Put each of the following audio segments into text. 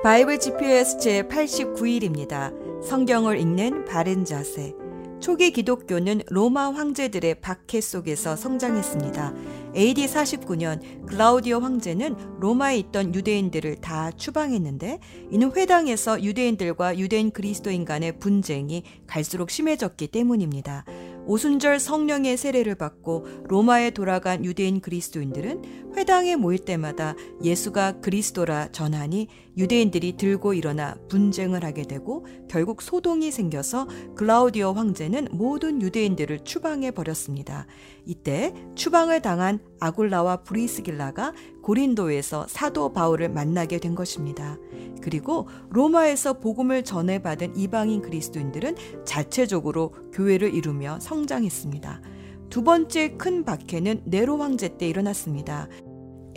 바이블 GPS 제 89일입니다. 성경을 읽는 바른 자세. 초기 기독교는 로마 황제들의 박해 속에서 성장했습니다. AD 49년 글라우디오 황제는 로마에 있던 유대인들을 다 추방했는데 이는 회당에서 유대인들과 유대인 그리스도인 간의 분쟁이 갈수록 심해졌기 때문입니다. 오순절 성령의 세례를 받고 로마에 돌아간 유대인 그리스도인들은 회당에 모일 때마다 예수가 그리스도라 전하니 유대인들이 들고 일어나 분쟁을 하게 되고 결국 소동이 생겨서 글라우디오 황제는 모든 유대인들을 추방해 버렸습니다. 이때 추방을 당한 아굴라와 브리스길라가 고린도에서 사도 바울을 만나게 된 것입니다. 그리고 로마에서 복음을 전해받은 이방인 그리스도인들은 자체적으로 교회를 이루며 성장했습니다. 두 번째 큰 박해는 네로 황제 때 일어났습니다.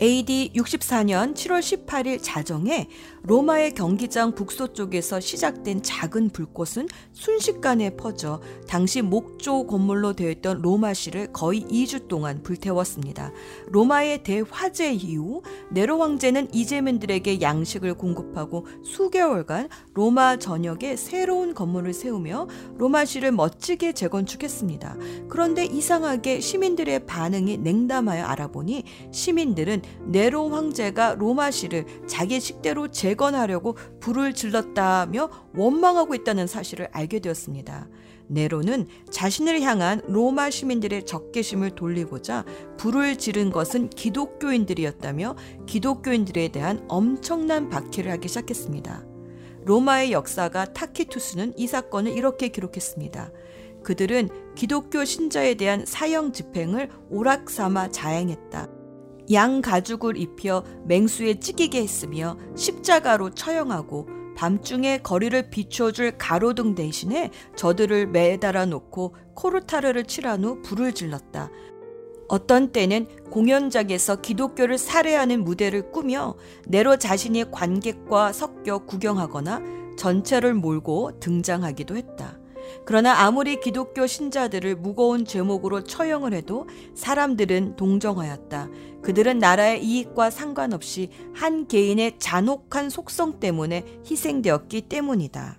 AD 64년 7월 18일 자정에 로마의 경기장 북서쪽에서 시작된 작은 불꽃은 순식간에 퍼져 당시 목조 건물로 되어 있던 로마시를 거의 2주 동안 불태웠습니다. 로마의 대화재 이후 네로 황제는 이재민들에게 양식을 공급하고 수개월간 로마 전역에 새로운 건물을 세우며 로마시를 멋지게 재건축했습니다. 그런데 이상하게 시민들의 반응이 냉담하여 알아보니 시민들은 네로 황제가 로마시를 자기 식대로 재 건하려고 불을 질렀다며 원망하고 있다는 사실을 알게 되었습니다. 네로는 자신을 향한 로마 시민들의 적개심을 돌리고자 불을 지른 것은 기독교인들이었다며 기독교인들에 대한 엄청난 박해를 하기 시작했습니다. 로마의 역사가 타키투스는 이 사건을 이렇게 기록했습니다. 그들은 기독교 신자에 대한 사형 집행을 오락 삼아 자행했다. 양 가죽을 입혀 맹수에 찢기게 했으며 십자가로 처형하고 밤중에 거리를 비춰줄 가로등 대신에 저들을 매달아 놓고 코르타르를 칠한 후 불을 질렀다. 어떤 때는 공연장에서 기독교를 살해하는 무대를 꾸며 내로 자신이 관객과 섞여 구경하거나 전체를 몰고 등장하기도 했다. 그러나 아무리 기독교 신자들을 무거운 제목으로 처형을 해도 사람들은 동정하였다. 그들은 나라의 이익과 상관없이 한 개인의 잔혹한 속성 때문에 희생되었기 때문이다.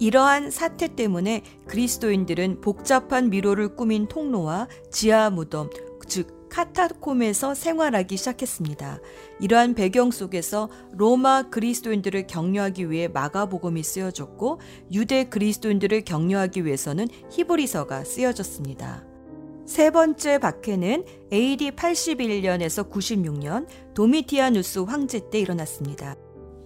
이러한 사태 때문에 그리스도인들은 복잡한 미로를 꾸민 통로와 지하 무덤, 즉 카타콤에서 생활하기 시작했습니다. 이러한 배경 속에서 로마 그리스도인들을 격려하기 위해 마가복음이 쓰여졌고 유대 그리스도인들을 격려하기 위해서는 히브리서가 쓰여졌습니다. 세 번째 박해는 AD 81년에서 96년 도미티아누스 황제 때 일어났습니다.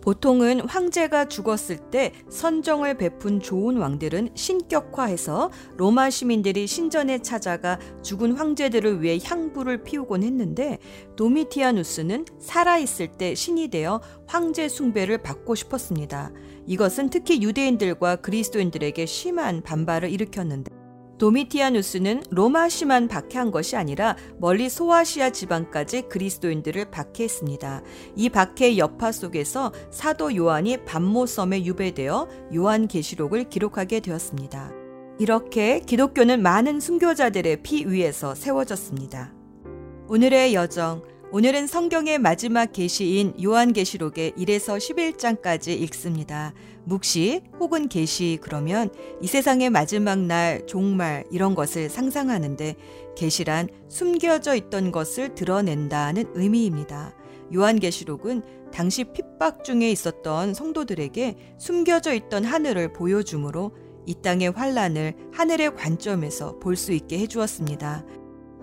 보통은 황제가 죽었을 때 선정을 베푼 좋은 왕들은 신격화해서 로마 시민들이 신전에 찾아가 죽은 황제들을 위해 향부를 피우곤 했는데 도미티아누스는 살아있을 때 신이 되어 황제 숭배를 받고 싶었습니다. 이것은 특히 유대인들과 그리스도인들에게 심한 반발을 일으켰는데 도미티아누스는 로마시만 박해한 것이 아니라 멀리 소아시아 지방까지 그리스도인들을 박해했습니다. 이 박해의 여파 속에서 사도 요한이 반모섬에 유배되어 요한계시록을 기록하게 되었습니다. 이렇게 기독교는 많은 순교자들의 피 위에서 세워졌습니다. 오늘의 여정 오늘은 성경의 마지막 계시인 요한계시록의 1에서 11장까지 읽습니다. 묵시 혹은 계시 그러면 이 세상의 마지막 날, 종말 이런 것을 상상하는데 계시란 숨겨져 있던 것을 드러낸다는 의미입니다. 요한계시록은 당시 핍박 중에 있었던 성도들에게 숨겨져 있던 하늘을 보여주므로 이 땅의 환란을 하늘의 관점에서 볼 수 있게 해주었습니다.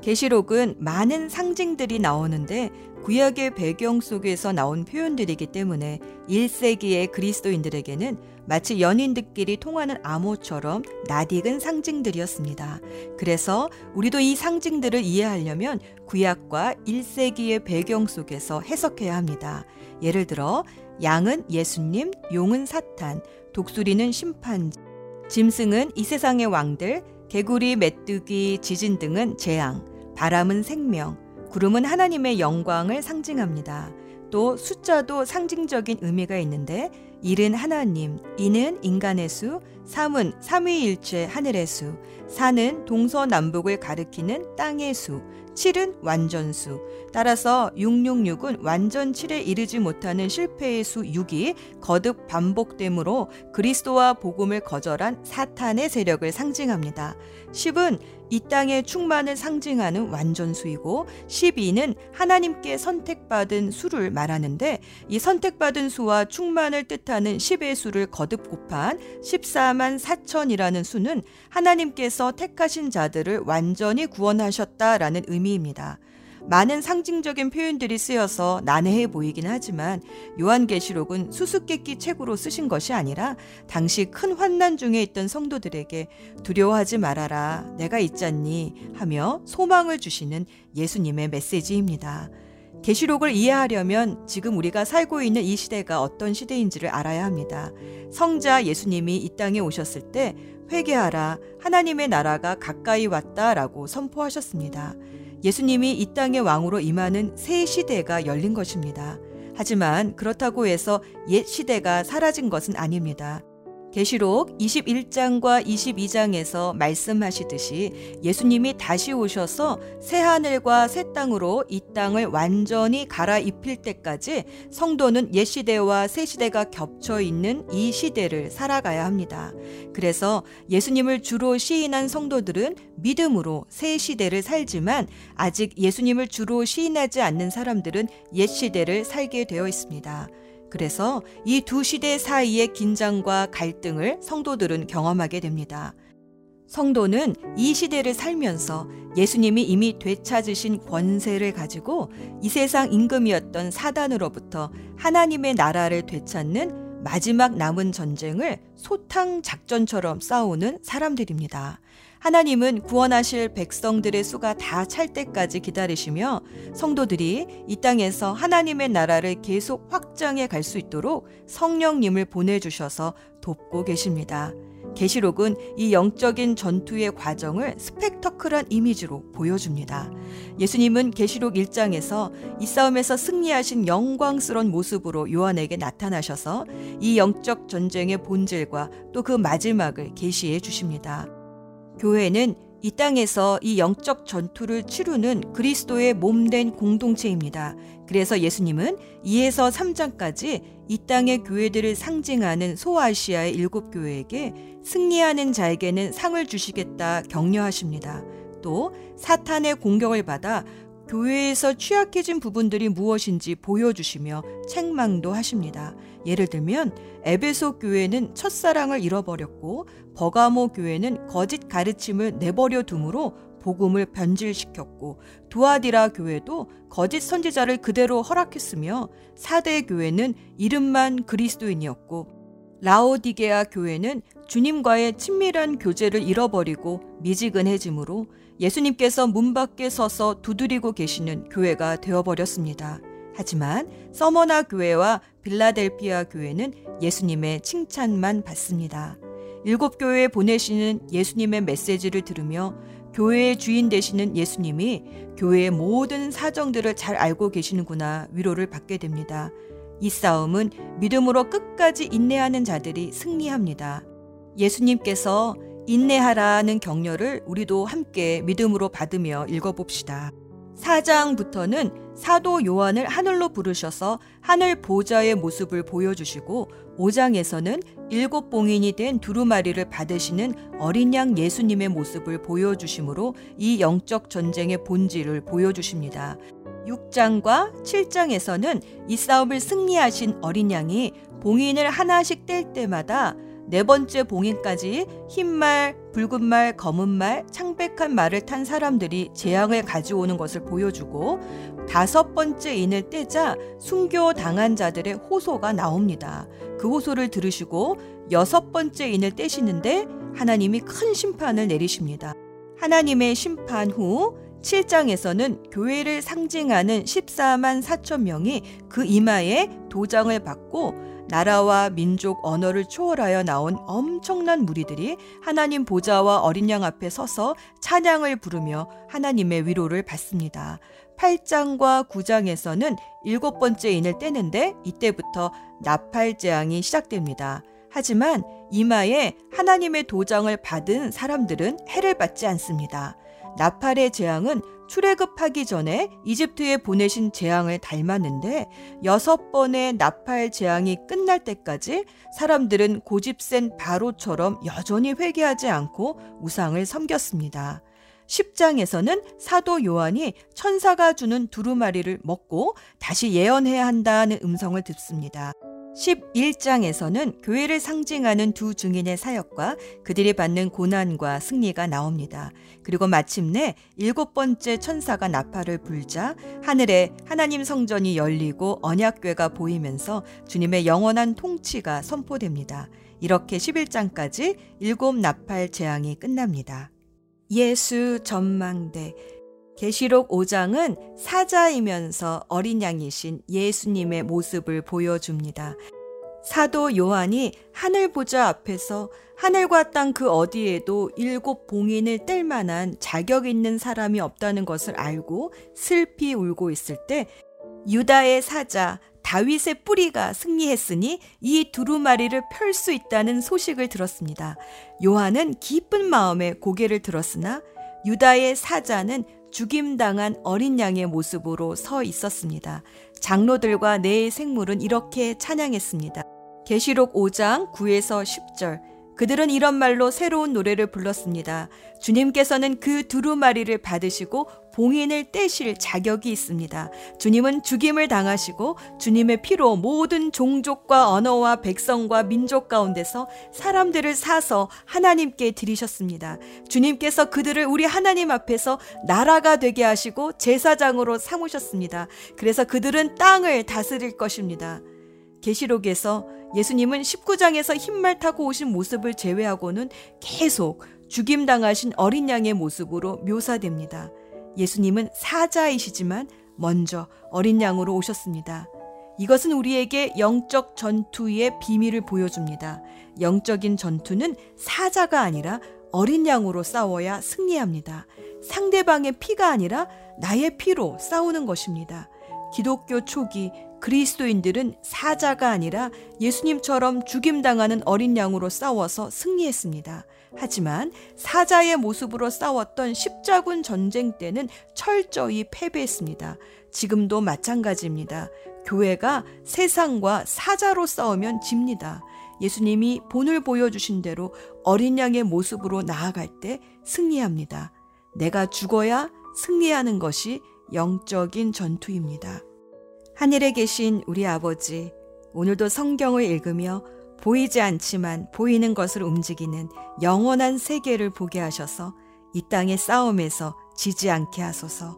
계시록은 많은 상징들이 나오는데 구약의 배경 속에서 나온 표현들이기 때문에 1세기의 그리스도인들에게는 마치 연인들끼리 통하는 암호처럼 낯익은 상징들이었습니다. 그래서 우리도 이 상징들을 이해하려면 구약과 1세기의 배경 속에서 해석해야 합니다. 예를 들어 양은 예수님, 용은 사탄, 독수리는 심판지, 짐승은 이 세상의 왕들, 개구리, 메뚜기, 지진 등은 재앙, 바람은 생명, 구름은 하나님의 영광을 상징합니다. 또 숫자도 상징적인 의미가 있는데 1은 하나님, 2는 인간의 수, 3은 삼위일체 하늘의 수, 4는 동서남북을 가리키는 땅의 수, 7은 완전수. 따라서 666은 완전치에 이르지 못하는 실패의 수 6이 거듭 반복되므로 그리스도와 복음을 거절한 사탄의 세력을 상징합니다. 10은 이 땅의 충만을 상징하는 완전수이고 12는 하나님께 선택받은 수를 말하는데 이 선택받은 수와 충만을 뜻하는 10의 수를 거듭 곱한 14만 4천이라는 수는 하나님께서 택하신 자들을 완전히 구원하셨다라는 의미입니다. 많은 상징적인 표현들이 쓰여서 난해해 보이긴 하지만 요한계시록은 수수께끼 책으로 쓰신 것이 아니라 당시 큰 환난 중에 있던 성도들에게 두려워하지 말아라 내가 있잖니 하며 소망을 주시는 예수님의 메시지입니다. 계시록을 이해하려면 지금 우리가 살고 있는 이 시대가 어떤 시대인지를 알아야 합니다. 성자 예수님이 이 땅에 오셨을 때 회개하라 하나님의 나라가 가까이 왔다라고 선포하셨습니다. 예수님이 이 땅의 왕으로 임하는 새 시대가 열린 것입니다. 하지만 그렇다고 해서 옛 시대가 사라진 것은 아닙니다. 계시록 21장과 22장에서 말씀하시듯이 예수님이 다시 오셔서 새 하늘과 새 땅으로 이 땅을 완전히 갈아입힐 때까지 성도는 옛 시대와 새 시대가 겹쳐 있는 이 시대를 살아가야 합니다. 그래서 예수님을 주로 시인한 성도들은 믿음으로 새 시대를 살지만 아직 예수님을 주로 시인하지 않는 사람들은 옛 시대를 살게 되어 있습니다. 그래서 이 두 시대 사이의 긴장과 갈등을 성도들은 경험하게 됩니다. 성도는 이 시대를 살면서 예수님이 이미 되찾으신 권세를 가지고 이 세상 임금이었던 사단으로부터 하나님의 나라를 되찾는 마지막 남은 전쟁을 소탕 작전처럼 싸우는 사람들입니다. 하나님은 구원하실 백성들의 수가 다 찰 때까지 기다리시며 성도들이 이 땅에서 하나님의 나라를 계속 확장해 갈 수 있도록 성령님을 보내주셔서 돕고 계십니다. 계시록은 이 영적인 전투의 과정을 스펙터클한 이미지로 보여줍니다. 예수님은 계시록 1장에서 이 싸움에서 승리하신 영광스러운 모습으로 요한에게 나타나셔서 이 영적 전쟁의 본질과 또 그 마지막을 계시해 주십니다. 교회는 이 땅에서 이 영적 전투를 치르는 그리스도의 몸된 공동체입니다. 그래서 예수님은 2에서 3장까지 이 땅의 교회들을 상징하는 소아시아의 일곱 교회에게 승리하는 자에게는 상을 주시겠다 격려하십니다. 또 사탄의 공격을 받아 교회에서 취약해진 부분들이 무엇인지 보여주시며 책망도 하십니다. 예를 들면 에베소 교회는 첫사랑을 잃어버렸고 버가모 교회는 거짓 가르침을 내버려 두므로 복음을 변질시켰고 두아디라 교회도 거짓 선지자를 그대로 허락했으며 사대 교회는 이름만 그리스도인이었고 라오디게아 교회는 주님과의 친밀한 교제를 잃어버리고 미지근해지므로 예수님께서 문 밖에 서서 두드리고 계시는 교회가 되어버렸습니다. 하지만 서머나 교회와 빌라델피아 교회는 예수님의 칭찬만 받습니다. 일곱 교회에 보내시는 예수님의 메시지를 들으며 교회의 주인 되시는 예수님이 교회의 모든 사정들을 잘 알고 계시는구나 위로를 받게 됩니다. 이 싸움은 믿음으로 끝까지 인내하는 자들이 승리합니다. 예수님께서 인내하라는 격려를 우리도 함께 믿음으로 받으며 읽어봅시다. 4장부터는 사도 요한을 하늘로 부르셔서 하늘 보좌의 모습을 보여주시고 5장에서는 일곱 봉인이 된 두루마리를 받으시는 어린 양 예수님의 모습을 보여주심으로 이 영적 전쟁의 본질을 보여주십니다. 6장과 7장에서는 이 싸움을 승리하신 어린 양이 봉인을 하나씩 뗄 때마다 네 번째 봉인까지 흰말, 붉은 말, 검은 말, 창백한 말을 탄 사람들이 재앙을 가져오는 것을 보여주고 다섯 번째 인을 떼자 순교 당한 자들의 호소가 나옵니다. 그 호소를 들으시고 여섯 번째 인을 떼시는데 하나님이 큰 심판을 내리십니다. 하나님의 심판 후 7장에서는 교회를 상징하는 14만 4천 명이 그 이마에 도장을 받고 나라와 민족 언어를 초월하여 나온 엄청난 무리들이 하나님 보좌와 어린 양 앞에 서서 찬양을 부르며 하나님의 위로를 받습니다. 8장과 9장에서는 일곱 번째 인을 떼는데 이때부터 나팔 재앙이 시작됩니다. 하지만 이마에 하나님의 도장을 받은 사람들은 해를 받지 않습니다. 나팔의 재앙은 출애굽하기 전에 이집트에 보내신 재앙을 닮았는데 여섯 번의 나팔 재앙이 끝날 때까지 사람들은 고집센 바로처럼 여전히 회개하지 않고 우상을 섬겼습니다. 10장에서는 사도 요한이 천사가 주는 두루마리를 먹고 다시 예언해야 한다는 음성을 듣습니다. 11장에서는 교회를 상징하는 두 증인의 사역과 그들이 받는 고난과 승리가 나옵니다. 그리고 마침내 일곱 번째 천사가 나팔을 불자 하늘에 하나님 성전이 열리고 언약궤가 보이면서 주님의 영원한 통치가 선포됩니다. 이렇게 11장까지 일곱 나팔 재앙이 끝납니다. 예수 전망대 계시록 5장은 사자이면서 어린 양이신 예수님의 모습을 보여줍니다. 사도 요한이 하늘 보좌 앞에서 하늘과 땅 그 어디에도 일곱 봉인을 뗄 만한 자격 있는 사람이 없다는 것을 알고 슬피 울고 있을 때 유다의 사자 다윗의 뿌리가 승리했으니 이 두루마리를 펼 수 있다는 소식을 들었습니다. 요한은 기쁜 마음에 고개를 들었으나 유다의 사자는 죽임당한 어린 양의 모습으로 서 있었습니다. 장로들과 네 생물은 이렇게 찬양했습니다. 계시록 5장 9에서 10절 그들은 이런 말로 새로운 노래를 불렀습니다. 주님께서는 그 두루마리를 받으시고 봉인을 떼실 자격이 있습니다. 주님은 죽임을 당하시고 주님의 피로 모든 종족과 언어와 백성과 민족 가운데서 사람들을 사서 하나님께 드리셨습니다. 주님께서 그들을 우리 하나님 앞에서 나라가 되게 하시고 제사장으로 삼으셨습니다. 그래서 그들은 땅을 다스릴 것입니다. 계시록에서 예수님은 19장에서 흰말 타고 오신 모습을 제외하고는 계속 죽임당하신 어린 양의 모습으로 묘사됩니다. 예수님은 사자이시지만 먼저 어린 양으로 오셨습니다. 이것은 우리에게 영적 전투의 비밀을 보여줍니다. 영적인 전투는 사자가 아니라 어린 양으로 싸워야 승리합니다. 상대방의 피가 아니라 나의 피로 싸우는 것입니다. 기독교 초기 그리스도인들은 사자가 아니라 예수님처럼 죽임당하는 어린 양으로 싸워서 승리했습니다. 하지만 사자의 모습으로 싸웠던 십자군 전쟁 때는 철저히 패배했습니다. 지금도 마찬가지입니다. 교회가 세상과 사자로 싸우면 집니다. 예수님이 본을 보여주신 대로 어린 양의 모습으로 나아갈 때 승리합니다. 내가 죽어야 승리하는 것이 영적인 전투입니다. 하늘에 계신 우리 아버지, 오늘도 성경을 읽으며 보이지 않지만 보이는 것을 움직이는 영원한 세계를 보게 하셔서 이 땅의 싸움에서 지지 않게 하소서.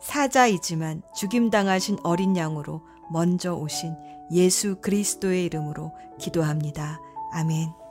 사자이지만 죽임당하신 어린 양으로 먼저 오신 예수 그리스도의 이름으로 기도합니다. 아멘.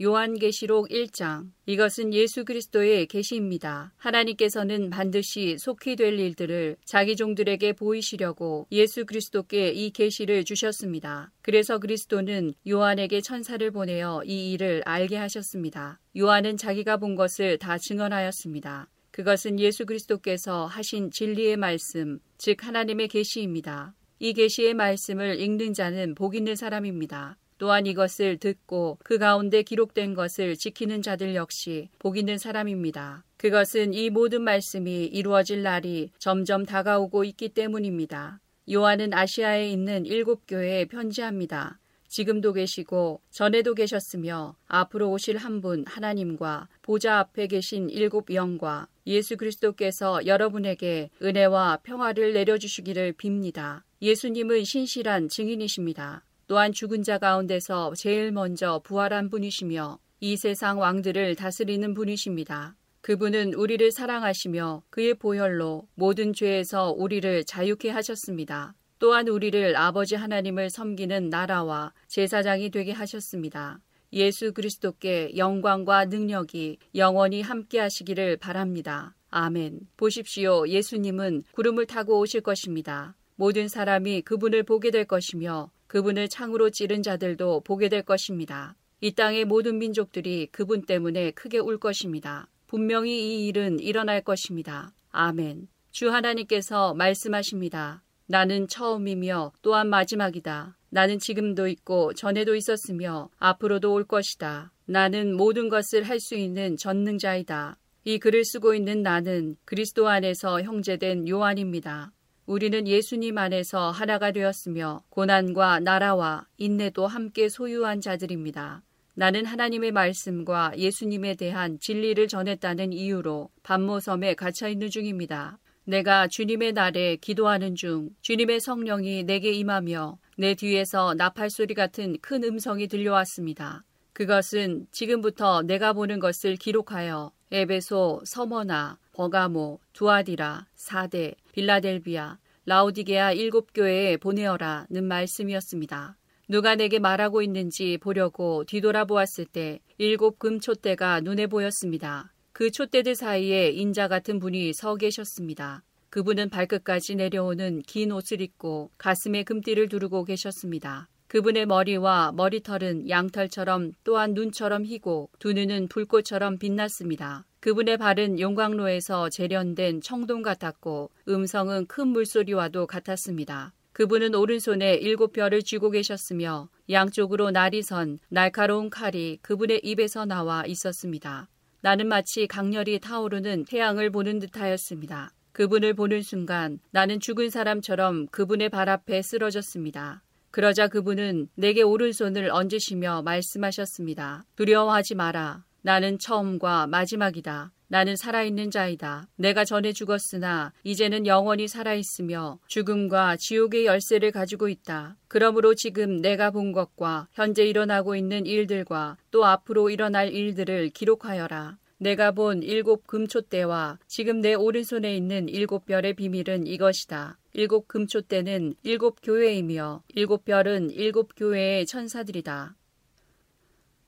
요한계시록 1장 이것은 예수 그리스도의 계시입니다. 하나님께서는 반드시 속히 될 일들을 자기 종들에게 보이시려고 예수 그리스도께 이 계시를 주셨습니다. 그래서 그리스도는 요한에게 천사를 보내어 이 일을 알게 하셨습니다. 요한은 자기가 본 것을 다 증언하였습니다. 그것은 예수 그리스도께서 하신 진리의 말씀, 즉 하나님의 계시입니다. 이 계시의 말씀을 읽는 자는 복 있는 사람입니다. 또한 이것을 듣고 그 가운데 기록된 것을 지키는 자들 역시 복 있는 사람입니다. 그것은 이 모든 말씀이 이루어질 날이 점점 다가오고 있기 때문입니다. 요한은 아시아에 있는 일곱 교회에 편지합니다. 지금도 계시고 전에도 계셨으며 앞으로 오실 한 분 하나님과 보좌 앞에 계신 일곱 영과 예수 그리스도께서 여러분에게 은혜와 평화를 내려주시기를 빕니다. 예수님은 신실한 증인이십니다. 또한 죽은 자 가운데서 제일 먼저 부활한 분이시며 이 세상 왕들을 다스리는 분이십니다. 그분은 우리를 사랑하시며 그의 보혈로 모든 죄에서 우리를 자유케 하셨습니다. 또한 우리를 아버지 하나님을 섬기는 나라와 제사장이 되게 하셨습니다. 예수 그리스도께 영광과 능력이 영원히 함께 하시기를 바랍니다. 아멘. 보십시오. 예수님은 구름을 타고 오실 것입니다. 모든 사람이 그분을 보게 될 것이며 그분을 창으로 찌른 자들도 보게 될 것입니다. 이 땅의 모든 민족들이 그분 때문에 크게 울 것입니다. 분명히 이 일은 일어날 것입니다. 아멘. 주 하나님께서 말씀하십니다. 나는 처음이며 또한 마지막이다. 나는 지금도 있고 전에도 있었으며 앞으로도 올 것이다. 나는 모든 것을 할 수 있는 전능자이다. 이 글을 쓰고 있는 나는 그리스도 안에서 형제된 요한입니다. 우리는 예수님 안에서 하나가 되었으며 고난과 나라와 인내도 함께 소유한 자들입니다. 나는 하나님의 말씀과 예수님에 대한 진리를 전했다는 이유로 반모섬에 갇혀 있는 중입니다. 내가 주님의 날에 기도하는 중 주님의 성령이 내게 임하며 내 뒤에서 나팔 소리 같은 큰 음성이 들려왔습니다. 그것은 지금부터 내가 보는 것을 기록하여 에베소, 서머나, 버가모, 두아디라, 사대, 빌라델비아, 라우디게아 일곱 교회에 보내어라는 말씀이었습니다. 누가 내게 말하고 있는지 보려고 뒤돌아보았을 때 일곱 금촛대가 눈에 보였습니다. 그 촛대들 사이에 인자 같은 분이 서 계셨습니다. 그분은 발끝까지 내려오는 긴 옷을 입고 가슴에 금띠를 두르고 계셨습니다. 그분의 머리와 머리털은 양털처럼 또한 눈처럼 희고 두 눈은 불꽃처럼 빛났습니다. 그분의 발은 용광로에서 재련된 청동 같았고 음성은 큰 물소리와도 같았습니다. 그분은 오른손에 일곱 별을 쥐고 계셨으며 양쪽으로 날이 선 날카로운 칼이 그분의 입에서 나와 있었습니다. 나는 마치 강렬히 타오르는 태양을 보는 듯하였습니다. 그분을 보는 순간 나는 죽은 사람처럼 그분의 발 앞에 쓰러졌습니다. 그러자 그분은 내게 오른손을 얹으시며 말씀하셨습니다. 두려워하지 마라. 나는 처음과 마지막이다. 나는 살아있는 자이다. 내가 전에 죽었으나 이제는 영원히 살아있으며 죽음과 지옥의 열쇠를 가지고 있다. 그러므로 지금 내가 본 것과 현재 일어나고 있는 일들과 또 앞으로 일어날 일들을 기록하여라. 내가 본 일곱 금초대와 지금 내 오른손에 있는 일곱 별의 비밀은 이것이다. 일곱 금초대는 일곱 교회이며 일곱 별은 일곱 교회의 천사들이다.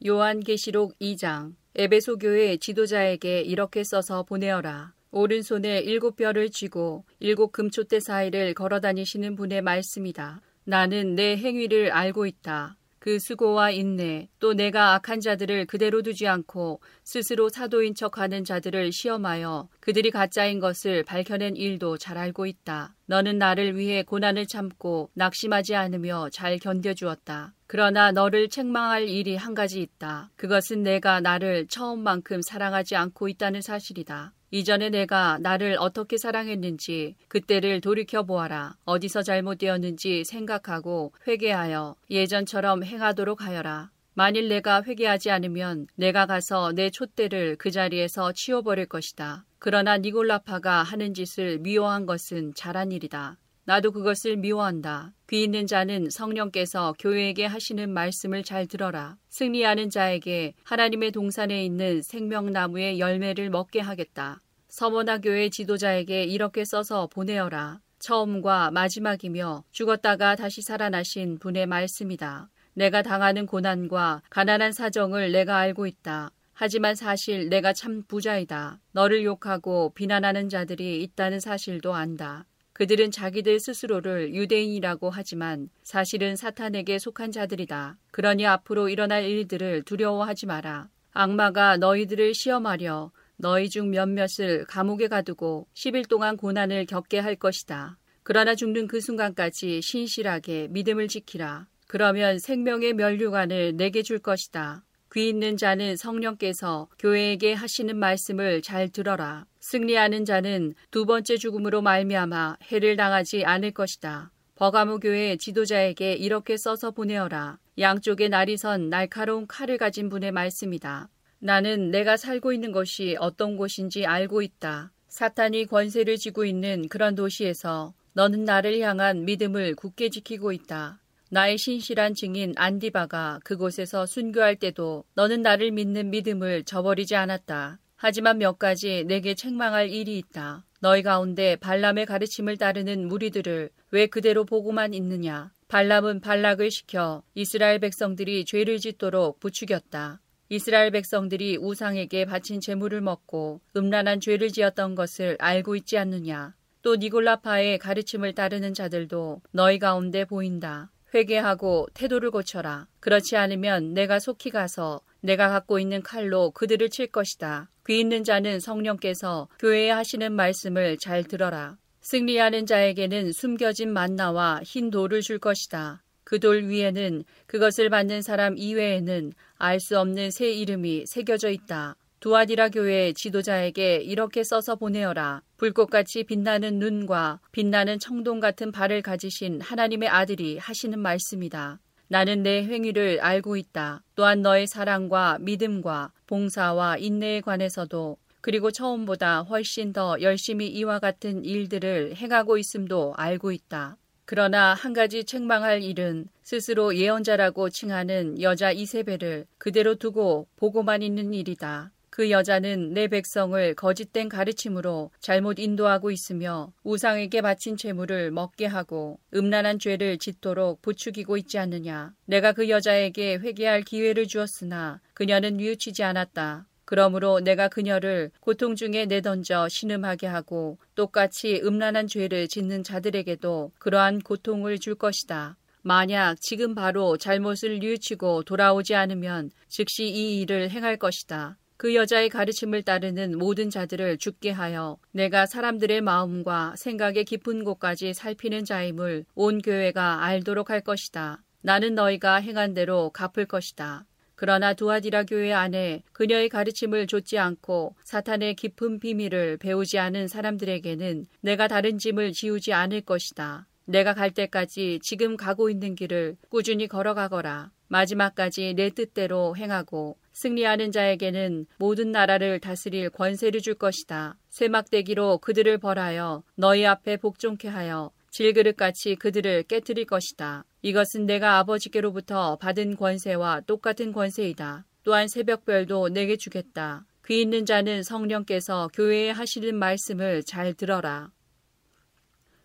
요한계시록 2장 에베소 교회 지도자에게 이렇게 써서 보내어라. 오른손에 일곱 별을 쥐고 일곱 금초대 사이를 걸어 다니시는 분의 말씀이다. 나는 내 행위를 알고 있다. 그 수고와 인내, 또 내가 악한 자들을 그대로 두지 않고 스스로 사도인 척 하는 자들을 시험하여 그들이 가짜인 것을 밝혀낸 일도 잘 알고 있다. 너는 나를 위해 고난을 참고 낙심하지 않으며 잘 견뎌주었다. 그러나 너를 책망할 일이 한 가지 있다. 그것은 내가 나를 처음만큼 사랑하지 않고 있다는 사실이다. 이전에 내가 나를 어떻게 사랑했는지 그때를 돌이켜 보아라. 어디서 잘못되었는지 생각하고 회개하여 예전처럼 행하도록 하여라. 만일 내가 회개하지 않으면 내가 가서 내 촛대를 그 자리에서 치워버릴 것이다. 그러나 니골라파가 하는 짓을 미워한 것은 잘한 일이다. 나도 그것을 미워한다. 귀 있는 자는 성령께서 교회에게 하시는 말씀을 잘 들어라. 승리하는 자에게 하나님의 동산에 있는 생명나무의 열매를 먹게 하겠다. 서머나 교회 지도자에게 이렇게 써서 보내어라. 처음과 마지막이며 죽었다가 다시 살아나신 분의 말씀이다. 내가 당하는 고난과 가난한 사정을 내가 알고 있다. 하지만 사실 내가 참 부자이다. 너를 욕하고 비난하는 자들이 있다는 사실도 안다. 그들은 자기들 스스로를 유대인이라고 하지만 사실은 사탄에게 속한 자들이다. 그러니 앞으로 일어날 일들을 두려워하지 마라. 악마가 너희들을 시험하려 너희 중 몇몇을 감옥에 가두고 10일 동안 고난을 겪게 할 것이다. 그러나 죽는 그 순간까지 신실하게 믿음을 지키라. 그러면 생명의 면류관을 내게 줄 것이다. 귀 있는 자는 성령께서 교회에게 하시는 말씀을 잘 들어라. 승리하는 자는 두 번째 죽음으로 말미암아 해를 당하지 않을 것이다. 버가모 교회 지도자에게 이렇게 써서 보내어라. 양쪽에 날이 선 날카로운 칼을 가진 분의 말씀이다. 나는 내가 살고 있는 것이 어떤 곳인지 알고 있다. 사탄이 권세를 쥐고 있는 그런 도시에서 너는 나를 향한 믿음을 굳게 지키고 있다. 나의 신실한 증인 안디바가 그곳에서 순교할 때도 너는 나를 믿는 믿음을 저버리지 않았다. 하지만 몇 가지 내게 책망할 일이 있다. 너희 가운데 발람의 가르침을 따르는 무리들을 왜 그대로 보고만 있느냐? 발람은 발락을 시켜 이스라엘 백성들이 죄를 짓도록 부추겼다. 이스라엘 백성들이 우상에게 바친 재물을 먹고 음란한 죄를 지었던 것을 알고 있지 않느냐? 또 니골라파의 가르침을 따르는 자들도 너희 가운데 보인다. 회개하고 태도를 고쳐라. 그렇지 않으면 내가 속히 가서 내가 갖고 있는 칼로 그들을 칠 것이다. 귀 있는 자는 성령께서 교회에 하시는 말씀을 잘 들어라. 승리하는 자에게는 숨겨진 만나와 흰 돌을 줄 것이다. 그 돌 위에는 그것을 받는 사람 이외에는 알 수 없는 새 이름이 새겨져 있다. 두아디라 교회 지도자에게 이렇게 써서 보내어라. 불꽃같이 빛나는 눈과 빛나는 청동 같은 발을 가지신 하나님의 아들이 하시는 말씀이다. 나는 내 행위를 알고 있다. 또한 너의 사랑과 믿음과 봉사와 인내에 관해서도 그리고 처음보다 훨씬 더 열심히 이와 같은 일들을 행하고 있음도 알고 있다. 그러나 한 가지 책망할 일은 스스로 예언자라고 칭하는 여자 이세벨을 그대로 두고 보고만 있는 일이다. 그 여자는 내 백성을 거짓된 가르침으로 잘못 인도하고 있으며 우상에게 바친 재물을 먹게 하고 음란한 죄를 짓도록 부추기고 있지 않느냐. 내가 그 여자에게 회개할 기회를 주었으나 그녀는 뉘우치지 않았다. 그러므로 내가 그녀를 고통 중에 내던져 신음하게 하고 똑같이 음란한 죄를 짓는 자들에게도 그러한 고통을 줄 것이다. 만약 지금 바로 잘못을 뉘우치고 돌아오지 않으면 즉시 이 일을 행할 것이다. 그 여자의 가르침을 따르는 모든 자들을 죽게 하여 내가 사람들의 마음과 생각의 깊은 곳까지 살피는 자임을 온 교회가 알도록 할 것이다. 나는 너희가 행한 대로 갚을 것이다. 그러나 두아디라 교회 안에 그녀의 가르침을 좇지 않고 사탄의 깊은 비밀을 배우지 않은 사람들에게는 내가 다른 짐을 지우지 않을 것이다. 내가 갈 때까지 지금 가고 있는 길을 꾸준히 걸어가거라. 마지막까지 내 뜻대로 행하고 승리하는 자에게는 모든 나라를 다스릴 권세를 줄 것이다. 쇠막대기로 그들을 벌하여 너희 앞에 복종케 하여 질그릇같이 그들을 깨뜨릴 것이다. 이것은 내가 아버지께로부터 받은 권세와 똑같은 권세이다. 또한 새벽별도 내게 주겠다. 귀 있는 자는 성령께서 교회에 하시는 말씀을 잘 들어라.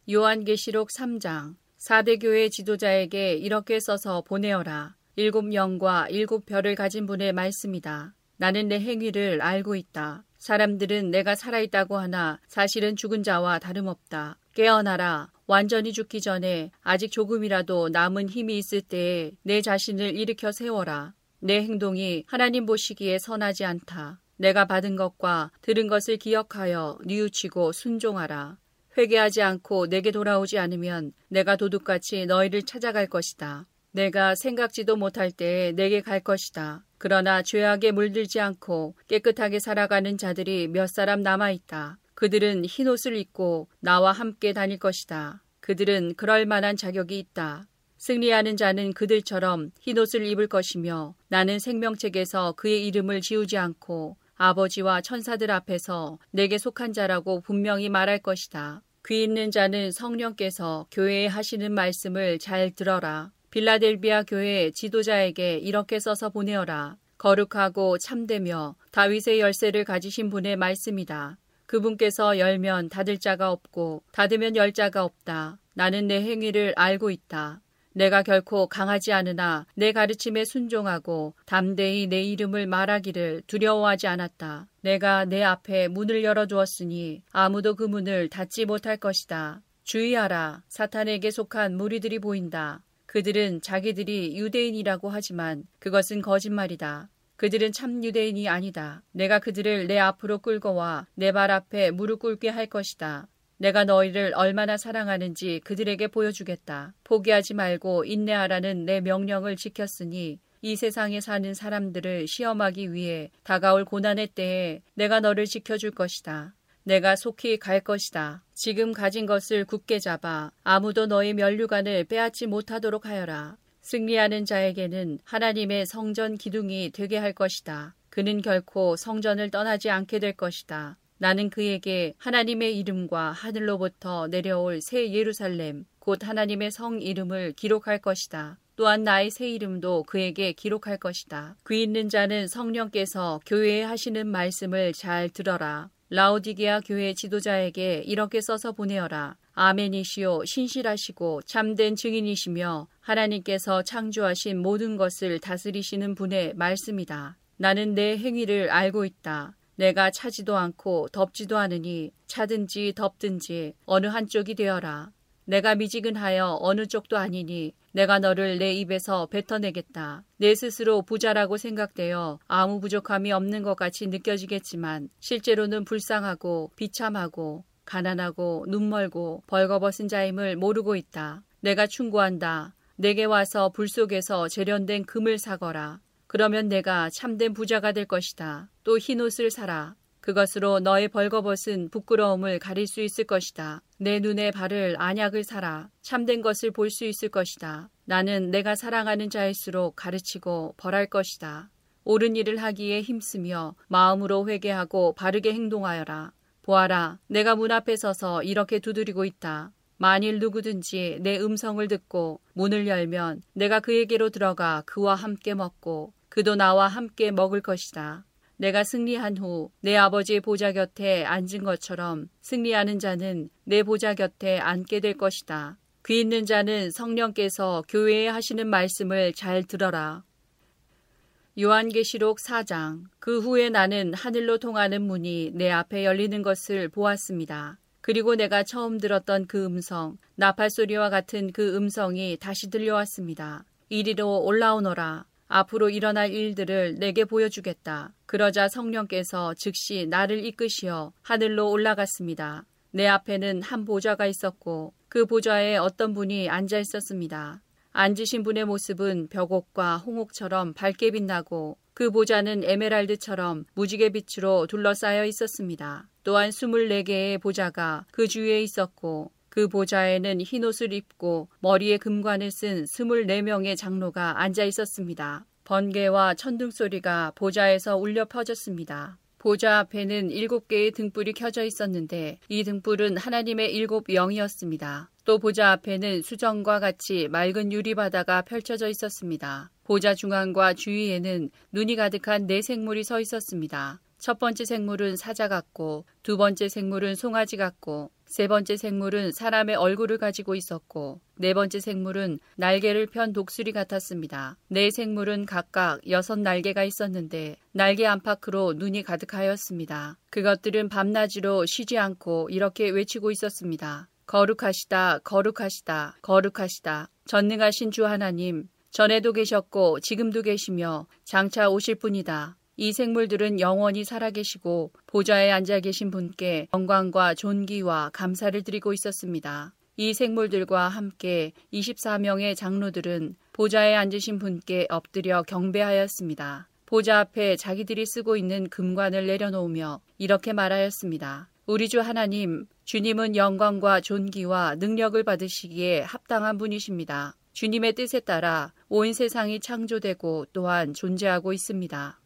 요한계시록 3장 사대 교회 지도자에게 이렇게 써서 보내어라. 일곱 영과 일곱 별을 가진 분의 말씀이다. 나는 내 행위를 알고 있다. 사람들은 내가 살아있다고 하나 사실은 죽은 자와 다름없다. 깨어나라. 완전히 죽기 전에 아직 조금이라도 남은 힘이 있을 때에 내 자신을 일으켜 세워라. 내 행동이 하나님 보시기에 선하지 않다. 내가 받은 것과 들은 것을 기억하여 뉘우치고 순종하라. 회개하지 않고 내게 돌아오지 않으면 내가 도둑같이 너희를 찾아갈 것이다. 내가 생각지도 못할 때에 내게 갈 것이다. 그러나 죄악에 물들지 않고 깨끗하게 살아가는 자들이 몇 사람 남아 있다. 그들은 흰 옷을 입고 나와 함께 다닐 것이다. 그들은 그럴 만한 자격이 있다. 승리하는 자는 그들처럼 흰 옷을 입을 것이며 나는 생명책에서 그의 이름을 지우지 않고 아버지와 천사들 앞에서 내게 속한 자라고 분명히 말할 것이다. 귀 있는 자는 성령께서 교회에 하시는 말씀을 잘 들어라. 빌라델비아 교회 지도자에게 이렇게 써서 보내어라. 거룩하고 참되며 다윗의 열쇠를 가지신 분의 말씀이다. 그분께서 열면 닫을 자가 없고 닫으면 열 자가 없다. 나는 내 행위를 알고 있다. 내가 결코 강하지 않으나 내 가르침에 순종하고 담대히 내 이름을 말하기를 두려워하지 않았다. 내가 내 앞에 문을 열어두었으니 아무도 그 문을 닫지 못할 것이다. 주의하라. 사탄에게 속한 무리들이 보인다. 그들은 자기들이 유대인이라고 하지만 그것은 거짓말이다. 그들은 참 유대인이 아니다. 내가 그들을 내 앞으로 끌고 와 내 발 앞에 무릎 꿇게 할 것이다. 내가 너희를 얼마나 사랑하는지 그들에게 보여주겠다. 포기하지 말고 인내하라는 내 명령을 지켰으니 이 세상에 사는 사람들을 시험하기 위해 다가올 고난의 때에 내가 너를 지켜줄 것이다. 내가 속히 갈 것이다. 지금 가진 것을 굳게 잡아 아무도 너의 면류관을 빼앗지 못하도록 하여라. 승리하는 자에게는 하나님의 성전 기둥이 되게 할 것이다. 그는 결코 성전을 떠나지 않게 될 것이다. 나는 그에게 하나님의 이름과 하늘로부터 내려올 새 예루살렘, 곧 하나님의 성 이름을 기록할 것이다. 또한 나의 새 이름도 그에게 기록할 것이다. 귀 있는 자는 성령께서 교회에 하시는 말씀을 잘 들어라. 라오디게아 교회 지도자에게 이렇게 써서 보내어라. 아멘이시오 신실하시고 참된 증인이시며 하나님께서 창조하신 모든 것을 다스리시는 분의 말씀이다. 나는 내 행위를 알고 있다. 내가 차지도 않고 덥지도 않으니 차든지 덥든지 어느 한쪽이 되어라. 내가 미지근하여 어느 쪽도 아니니 내가 너를 내 입에서 뱉어내겠다. 내 스스로 부자라고 생각되어 아무 부족함이 없는 것 같이 느껴지겠지만 실제로는 불쌍하고 비참하고 가난하고 눈멀고 벌거벗은 자임을 모르고 있다. 내가 충고한다. 내게 와서 불 속에서 재련된 금을 사거라. 그러면 내가 참된 부자가 될 것이다. 또 흰옷을 사라. 그것으로 너의 벌거벗은 부끄러움을 가릴 수 있을 것이다. 내 눈에 바를 안약을 사라. 참된 것을 볼 수 있을 것이다. 나는 내가 사랑하는 자일수록 가르치고 벌할 것이다. 옳은 일을 하기에 힘쓰며 마음으로 회개하고 바르게 행동하여라. 보아라, 내가 문 앞에 서서 이렇게 두드리고 있다. 만일 누구든지 내 음성을 듣고 문을 열면 내가 그에게로 들어가 그와 함께 먹고 그도 나와 함께 먹을 것이다. 내가 승리한 후 내 아버지의 보좌 곁에 앉은 것처럼 승리하는 자는 내 보좌 곁에 앉게 될 것이다. 귀 있는 자는 성령께서 교회에 하시는 말씀을 잘 들어라. 요한계시록 4장 그 후에 나는 하늘로 통하는 문이 내 앞에 열리는 것을 보았습니다. 그리고 내가 처음 들었던 그 음성, 나팔 소리와 같은 그 음성이 다시 들려왔습니다. 이리로 올라오너라. 앞으로 일어날 일들을 내게 보여주겠다. 그러자 성령께서 즉시 나를 이끄시어 하늘로 올라갔습니다. 내 앞에는 한 보좌가 있었고 그 보좌에 어떤 분이 앉아 있었습니다. 앉으신 분의 모습은 벽옥과 홍옥처럼 밝게 빛나고 그 보좌는 에메랄드처럼 무지개 빛으로 둘러싸여 있었습니다. 또한 24개의 보좌가 그 주위에 있었고 그 보좌에는 흰옷을 입고 머리에 금관을 쓴 24명의 장로가 앉아 있었습니다. 번개와 천둥 소리가 보좌에서 울려 퍼졌습니다. 보좌 앞에는 일곱 개의 등불이 켜져 있었는데 이 등불은 하나님의 일곱 영이었습니다. 또 보좌 앞에는 수정과 같이 맑은 유리바다가 펼쳐져 있었습니다. 보좌 중앙과 주위에는 눈이 가득한 네 생물이 서 있었습니다. 첫 번째 생물은 사자 같고 두 번째 생물은 송아지 같고 세 번째 생물은 사람의 얼굴을 가지고 있었고 네 번째 생물은 날개를 편 독수리 같았습니다. 네 생물은 각각 여섯 날개가 있었는데 날개 안팎으로 눈이 가득하였습니다. 그것들은 밤낮으로 쉬지 않고 이렇게 외치고 있었습니다. 거룩하시다, 거룩하시다, 거룩하시다. 전능하신 주 하나님, 전에도 계셨고 지금도 계시며 장차 오실 분이다. 이 생물들은 영원히 살아계시고 보좌에 앉아 계신 분께 영광과 존귀와 감사를 드리고 있었습니다. 이 생물들과 함께 24명의 장로들은 보좌에 앉으신 분께 엎드려 경배하였습니다. 보좌 앞에 자기들이 쓰고 있는 금관을 내려놓으며 이렇게 말하였습니다. 우리 주 하나님, 주님은 영광과 존귀와 능력을 받으시기에 합당한 분이십니다. 주님의 뜻에 따라 온 세상이 창조되고 또한 존재하고 있습니다.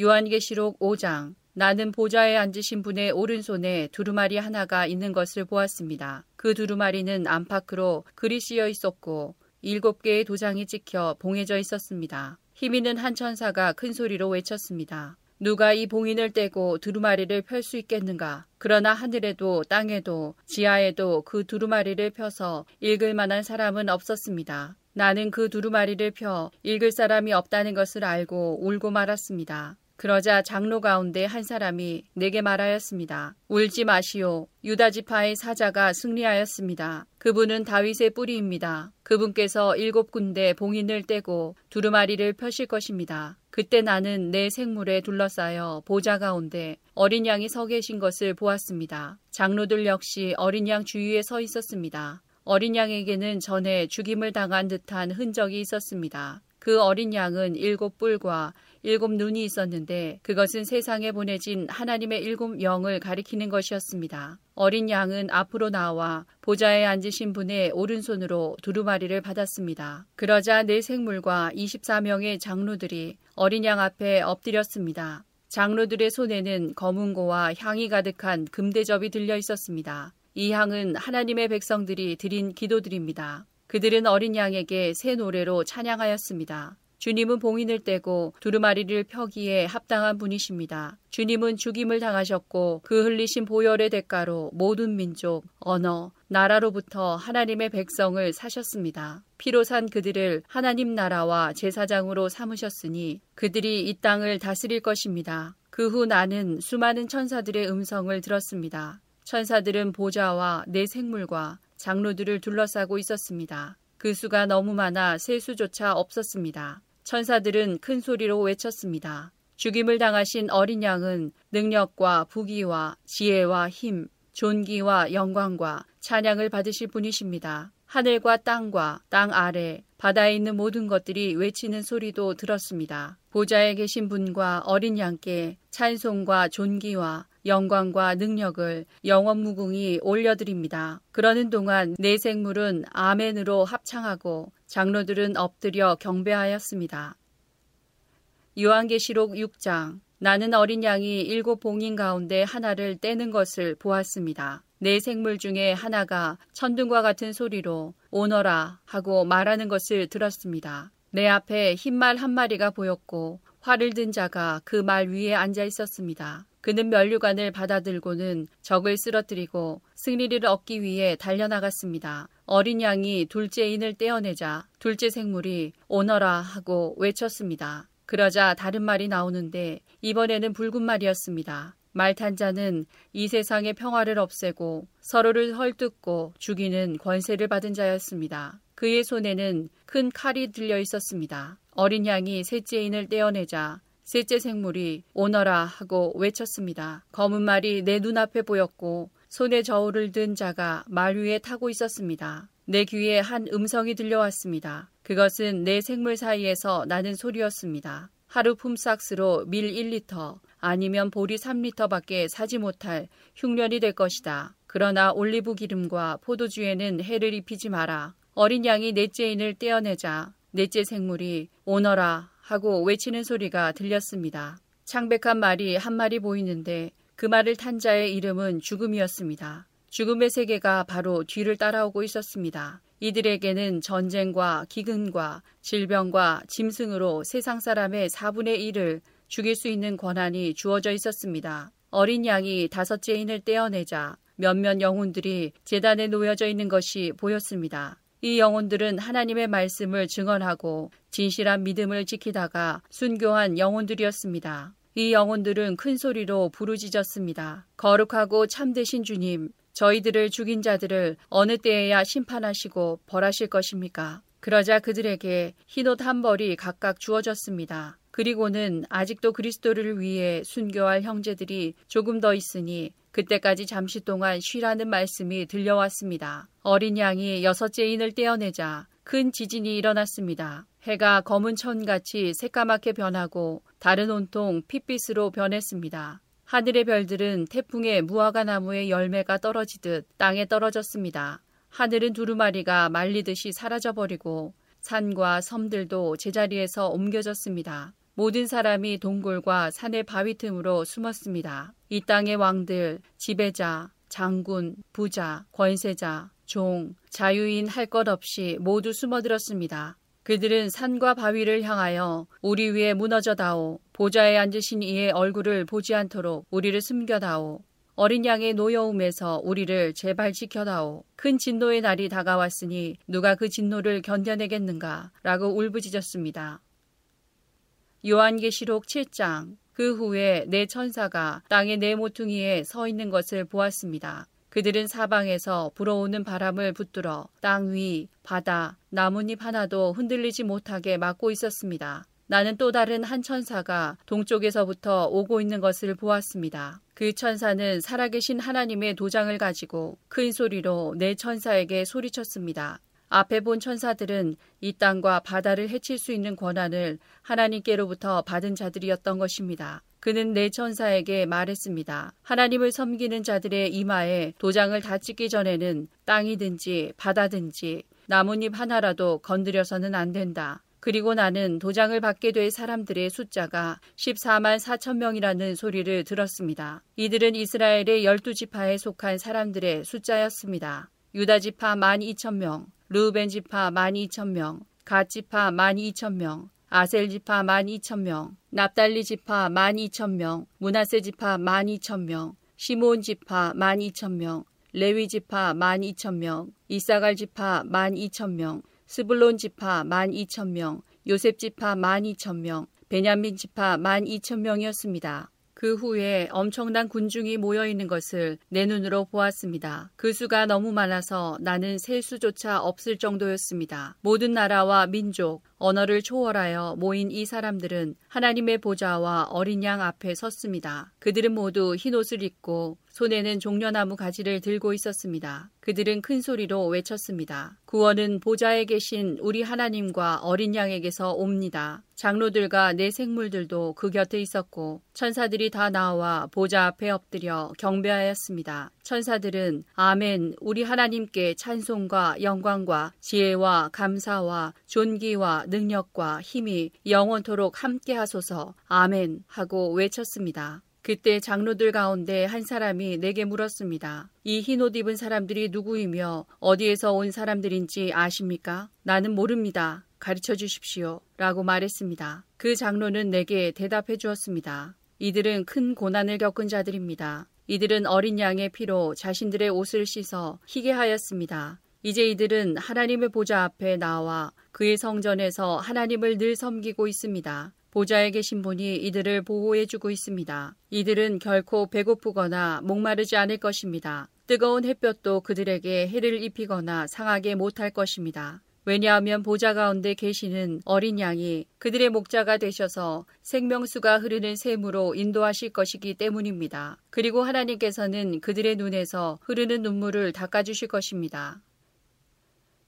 요한계시록 5장 나는 보좌에 앉으신 분의 오른손에 두루마리 하나가 있는 것을 보았습니다. 그 두루마리는 안팎으로 글이 씌어 있었고 일곱 개의 도장이 찍혀 봉해져 있었습니다. 힘 있는 한 천사가 큰 소리로 외쳤습니다. 누가 이 봉인을 떼고 두루마리를 펼 수 있겠는가? 그러나 하늘에도 땅에도 지하에도 그 두루마리를 펴서 읽을 만한 사람은 없었습니다. 나는 그 두루마리를 펴 읽을 사람이 없다는 것을 알고 울고 말았습니다. 그러자 장로 가운데 한 사람이 내게 말하였습니다. 울지 마시오. 유다 지파의 사자가 승리하였습니다. 그분은 다윗의 뿌리입니다. 그분께서 일곱 군데 봉인을 떼고 두루마리를 펴실 것입니다. 그때 나는 내 생물에 둘러싸여 보좌 가운데 어린 양이 서 계신 것을 보았습니다. 장로들 역시 어린 양 주위에 서 있었습니다. 어린 양에게는 전에 죽임을 당한 듯한 흔적이 있었습니다. 그 어린 양은 일곱 뿔과 일곱 눈이 있었는데 그것은 세상에 보내진 하나님의 일곱 영을 가리키는 것이었습니다. 어린 양은 앞으로 나와 보좌에 앉으신 분의 오른손으로 두루마리를 받았습니다. 그러자 네 생물과 24명의 장로들이 어린 양 앞에 엎드렸습니다. 장로들의 손에는 검은고와 향이 가득한 금대접이 들려 있었습니다. 이 향은 하나님의 백성들이 드린 기도들입니다. 그들은 어린 양에게 새 노래로 찬양하였습니다. 주님은 봉인을 떼고 두루마리를 펴기에 합당한 분이십니다. 주님은 죽임을 당하셨고 그 흘리신 보혈의 대가로 모든 민족, 언어, 나라로부터 하나님의 백성을 사셨습니다. 피로 산 그들을 하나님 나라와 제사장으로 삼으셨으니 그들이 이 땅을 다스릴 것입니다. 그 후 나는 수많은 천사들의 음성을 들었습니다. 천사들은 보좌와 내 생물과 장로들을 둘러싸고 있었습니다. 그 수가 너무 많아 셀 수조차 없었습니다. 천사들은 큰 소리로 외쳤습니다. 죽임을 당하신 어린 양은 능력과 부귀와 지혜와 힘, 존귀와 영광과 찬양을 받으실 분이십니다. 하늘과 땅과 땅 아래 바다에 있는 모든 것들이 외치는 소리도 들었습니다. 보좌에 계신 분과 어린 양께 찬송과 존귀와 영광과 능력을 영원 무궁히 올려드립니다. 그러는 동안 내 생물은 아멘으로 합창하고 장로들은 엎드려 경배하였습니다. 요한계시록 6장 나는 어린 양이 일곱 봉인 가운데 하나를 떼는 것을 보았습니다. 내 생물 중에 하나가 천둥과 같은 소리로 오너라 하고 말하는 것을 들었습니다. 내 앞에 흰 말 한 마리가 보였고 활을 든 자가 그 말 위에 앉아 있었습니다. 그는 면류관을 받아들고는 적을 쓰러뜨리고 승리를 얻기 위해 달려나갔습니다. 어린 양이 둘째 인을 떼어내자 둘째 생물이 오너라 하고 외쳤습니다. 그러자 다른 말이 나오는데 이번에는 붉은 말이었습니다. 말탄 자는 이 세상의 평화를 없애고 서로를 헐뜯고 죽이는 권세를 받은 자였습니다. 그의 손에는 큰 칼이 들려 있었습니다. 어린 양이 셋째 인을 떼어내자 셋째 생물이 오너라 하고 외쳤습니다. 검은 말이 내 눈앞에 보였고 손에 저울을 든 자가 말 위에 타고 있었습니다. 내 귀에 한 음성이 들려왔습니다. 그것은 내 생물 사이에서 나는 소리였습니다. 하루 품삯으로 밀 1리터 아니면 보리 3리터밖에 사지 못할 흉년이 될 것이다. 그러나 올리브 기름과 포도주에는 해를 입히지 마라. 어린 양이 넷째 인을 떼어내자 넷째 생물이 오너라 하고 외치는 소리가 들렸습니다. 창백한 말이 한 마리 보이는데 그 말을 탄 자의 이름은 죽음이었습니다. 죽음의 세계가 바로 뒤를 따라오고 있었습니다. 이들에게는 전쟁과 기근과 질병과 짐승으로 세상 사람의 4분의 1을 죽일 수 있는 권한이 주어져 있었습니다. 어린 양이 다섯째 인을 떼어내자 몇몇 영혼들이 재단에 놓여져 있는 것이 보였습니다. 이 영혼들은 하나님의 말씀을 증언하고 진실한 믿음을 지키다가 순교한 영혼들이었습니다. 이 영혼들은 큰 소리로 부르짖었습니다. 거룩하고 참되신 주님, 저희들을 죽인 자들을 어느 때에야 심판하시고 벌하실 것입니까? 그러자 그들에게 흰옷 한 벌이 각각 주어졌습니다. 그리고는 아직도 그리스도를 위해 순교할 형제들이 조금 더 있으니 그때까지 잠시 동안 쉬라는 말씀이 들려왔습니다. 어린 양이 여섯째 인을 떼어내자 큰 지진이 일어났습니다. 해가 검은 천같이 새까맣게 변하고 다른 온통 핏빛으로 변했습니다. 하늘의 별들은 태풍에 무화과 나무의 열매가 떨어지듯 땅에 떨어졌습니다. 하늘은 두루마리가 말리듯이 사라져버리고 산과 섬들도 제자리에서 옮겨졌습니다. 모든 사람이 동굴과 산의 바위 틈으로 숨었습니다. 이 땅의 왕들, 지배자, 장군, 부자, 권세자, 종, 자유인 할 것 없이 모두 숨어들었습니다. 그들은 산과 바위를 향하여 우리 위에 무너져다오. 보좌에 앉으신 이의 얼굴을 보지 않도록 우리를 숨겨다오. 어린 양의 노여움에서 우리를 제발 지켜다오. 큰 진노의 날이 다가왔으니 누가 그 진노를 견뎌내겠는가? 라고 울부짖었습니다. 요한계시록 7장 그 후에 내 천사가 땅의 네 모퉁이에 서 있는 것을 보았습니다. 그들은 사방에서 불어오는 바람을 붙들어 땅 위, 바다, 나뭇잎 하나도 흔들리지 못하게 막고 있었습니다. 나는 또 다른 한 천사가 동쪽에서부터 오고 있는 것을 보았습니다. 그 천사는 살아계신 하나님의 도장을 가지고 큰 소리로 내 천사에게 소리쳤습니다. 앞에 본 천사들은 이 땅과 바다를 해칠 수 있는 권한을 하나님께로부터 받은 자들이었던 것입니다. 그는 내 천사에게 말했습니다. 하나님을 섬기는 자들의 이마에 도장을 다 찍기 전에는 땅이든지 바다든지 나뭇잎 하나라도 건드려서는 안 된다. 그리고 나는 도장을 받게 될 사람들의 숫자가 14만 4천 명이라는 소리를 들었습니다. 이들은 이스라엘의 열두 지파에 속한 사람들의 숫자였습니다. 유다 지파 1만 2천 명, 르우벤 지파 1만 2천 명, 갓 지파 1만 2천 명, 아셀 지파 1만 2천 명, 납달리 지파 1만 2천 명, 문하세 지파 1만 2천 명, 시몬 지파 1만 2천 명, 레위 지파 1만 2천 명, 이사갈 지파 1만 2천 명, 스불론 지파 1만 2천 명, 요셉 지파 1만 2천 명, 베냐민 지파 1만 2천 명이었습니다. 그 후에 엄청난 군중이 모여 있는 것을 내 눈으로 보았습니다. 그 수가 너무 많아서 나는 셀 수조차 없을 정도였습니다. 모든 나라와 민족, 언어를 초월하여 모인 이 사람들은 하나님의 보좌와 어린 양 앞에 섰습니다. 그들은 모두 흰 옷을 입고 손에는 종려나무 가지를 들고 있었습니다. 그들은 큰 소리로 외쳤습니다. 구원은 보좌에 계신 우리 하나님과 어린 양에게서 옵니다. 장로들과 내 생물들도 그 곁에 있었고 천사들이 다 나와 보좌 앞에 엎드려 경배하였습니다. 천사들은 아멘 우리 하나님께 찬송과 영광과 지혜와 감사와 존귀와 능력과 힘이 영원토록 함께 하소서 아멘 하고 외쳤습니다. 그때 장로들 가운데 한 사람이 내게 물었습니다. 이 흰 옷 입은 사람들이 누구이며 어디에서 온 사람들인지 아십니까? 나는 모릅니다. 가르쳐 주십시오. 라고 말했습니다. 그 장로는 내게 대답해 주었습니다. 이들은 큰 고난을 겪은 자들입니다. 이들은 어린 양의 피로 자신들의 옷을 씻어 희게 하였습니다. 이제 이들은 하나님의 보좌 앞에 나와 그의 성전에서 하나님을 늘 섬기고 있습니다. 보좌에 계신 분이 이들을 보호해주고 있습니다. 이들은 결코 배고프거나 목마르지 않을 것입니다. 뜨거운 햇볕도 그들에게 해를 입히거나 상하게 못할 것입니다. 왜냐하면 보좌 가운데 계시는 어린 양이 그들의 목자가 되셔서 생명수가 흐르는 샘으로 인도하실 것이기 때문입니다. 그리고 하나님께서는 그들의 눈에서 흐르는 눈물을 닦아주실 것입니다.